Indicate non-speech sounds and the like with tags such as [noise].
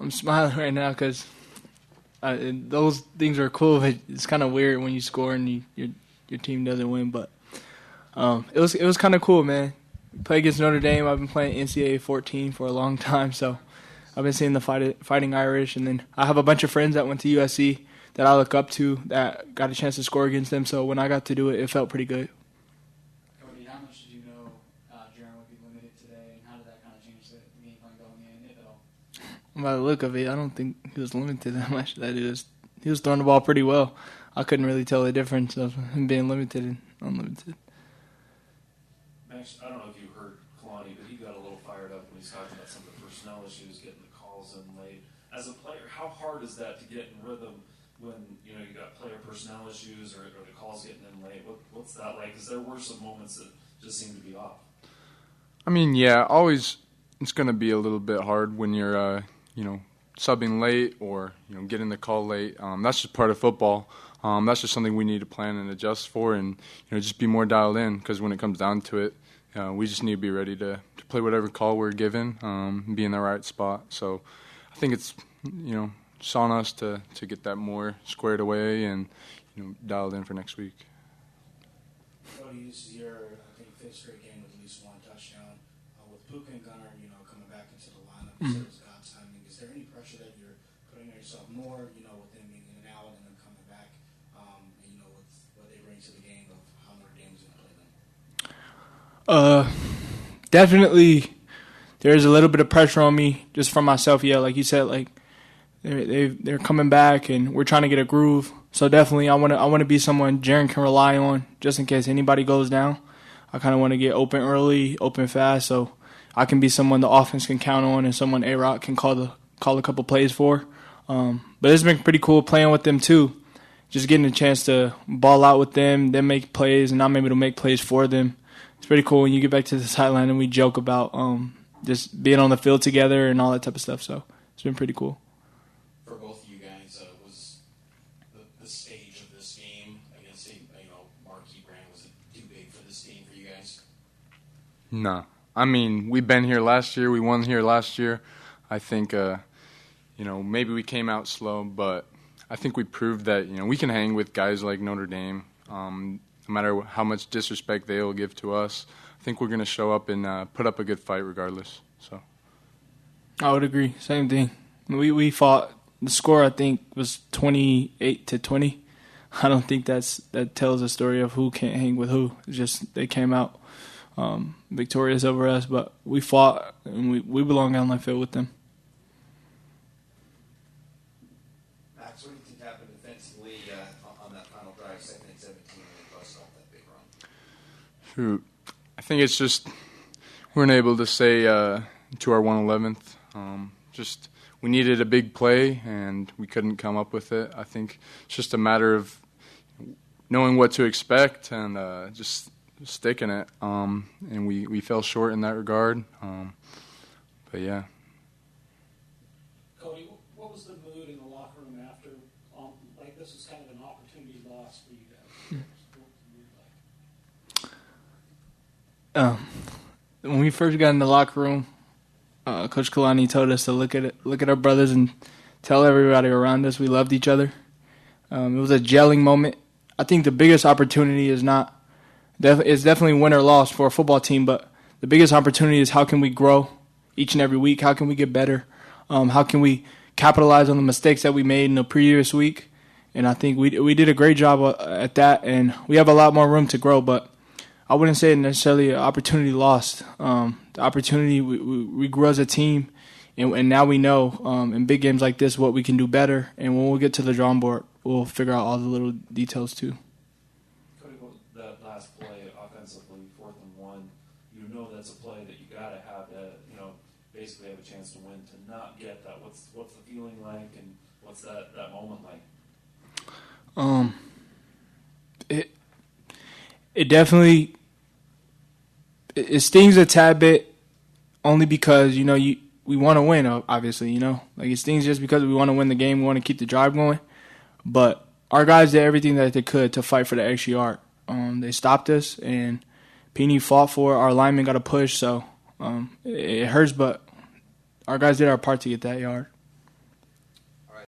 I'm smiling [laughs] right now because uh, those things are cool. But it's kind of weird when you score and you, your your team doesn't win. But um, it was it was kind of cool, man. Play against Notre Dame. I've been playing NCAA 14 for a long [laughs] time, so I've been seeing the fight, Fighting Irish, and then I have a bunch of friends that went to USC that I look up to that got a chance to score against them. So when I got to do it, it felt pretty good. Kody, how much did you know uh, Jaren would be limited today, and how did that kind of change the game plan going in, if at all? By the look of it, I don't think he was limited [laughs] that much. That he was he was throwing the ball pretty well. I couldn't really tell the difference of him being limited and unlimited. Max, I don't know if you heard Kalani, but he got a little fired up when he's talking about some of the personnel issues, getting the calls in late. As a player, how hard is that to get in rhythm when you know you got player personnel issues or, or the calls getting in late? What, what's that like? Because there were some moments that just seemed to be off. I mean, yeah, always it's going to be a little bit hard when you're, uh, you know, subbing late or you know getting the call late. Um, that's just part of football. Um, that's just something we need to plan and adjust for, and you know just be more dialed in because when it comes down to it, uh, we just need to be ready to, to play whatever call we're given, um, be in the right spot. So I think it's you know it's on us to to get that more squared away and you know dialed in for next week. Kody, this is your I think fifth straight game with at least one touchdown. With Puka and Gunnar, you know, coming back into the lineup, you said it was God's timing. Is there any pressure that you're putting on yourself more, you know, with them being in and out and them coming back, um, and, you know, with what they bring to the game of how Notre Dame's going to play them? Uh, definitely. There's a little bit of pressure on me just from myself. Yeah, like you said, like they're they they're coming back and we're trying to get a groove. So definitely, I want to I want to be someone Jaren can rely on just in case anybody goes down. I kind of want to get open early, open fast, so I can be someone the offense can count on and someone A Rock can call the call a couple plays for. Um, but it's been pretty cool playing with them too. Just getting a chance to ball out with them, then make plays, and I'm able to make plays for them. It's pretty cool when you get back to the sideline and we joke about um, just being on the field together and all that type of stuff. So it's been pretty cool. For both of you guys, uh, was the, the stage of this game against a you know marquee brand was it too big for this team for you guys? No, I mean we've been here last year. We won here last year. I think uh, you know maybe we came out slow, but I think we proved that you know we can hang with guys like Notre Dame. Um, no matter how much disrespect they will give to us, I think we're going to show up and uh, put up a good fight regardless. So I would agree. Same thing. We we fought. The score I think was twenty eight to twenty. [laughs] I don't think that's that tells a story of who can't hang with who. It's just they came out um, victorious over us, but we fought and we we belong on that field with them. Max, what do you think happened defensively uh, on- on that final drive, second and 17, when they bust off that big run? shoot, I think it's just we weren't able to say uh, to our 111th. Um, just we needed a big play and we couldn't come up with it. I think it's just a matter of knowing what to expect and uh, just sticking it. Um, and we, we fell short in that regard. Um, but yeah. Kody, what was the mood in the locker room after? Um, like this is kind of an opportunity loss for you guys. What was the mood like? Um, when we first got in the locker room, uh, Coach Kalani told us to look at it, look at our brothers and tell everybody around us we loved each other. Um, it was a gelling moment. I think the biggest opportunity is not def- is definitely win or loss for a football team, but the biggest opportunity is how can we grow each and every week? How can we get better? Um, how can we capitalize on the mistakes that we made in the previous week? And I think we we did a great job uh, at that, and we have a lot more room to grow, but. I wouldn't say necessarily an opportunity lost. Um, the opportunity we, we, we grew as a team, and, and now we know um, in big games like this what we can do better. And when we get to the drawing board, we'll figure out all the little details too. Kody, what- that last play offensively, fourth and you know that's a play that you got to have to, you know, basically have a chance to win. To not get that, what's what's the feeling like, and what's that that moment like? Um, it it definitely it, it stings a tad bit, only because you know you we want to win. Obviously, you know, like it stings just because we want to win the game. We want to keep the drive going, but our guys did everything that they could to fight for the yard. Um, they stopped us, and Peony fought for. Our lineman got a push, so um, it hurts, but our guys did our part to get that yard.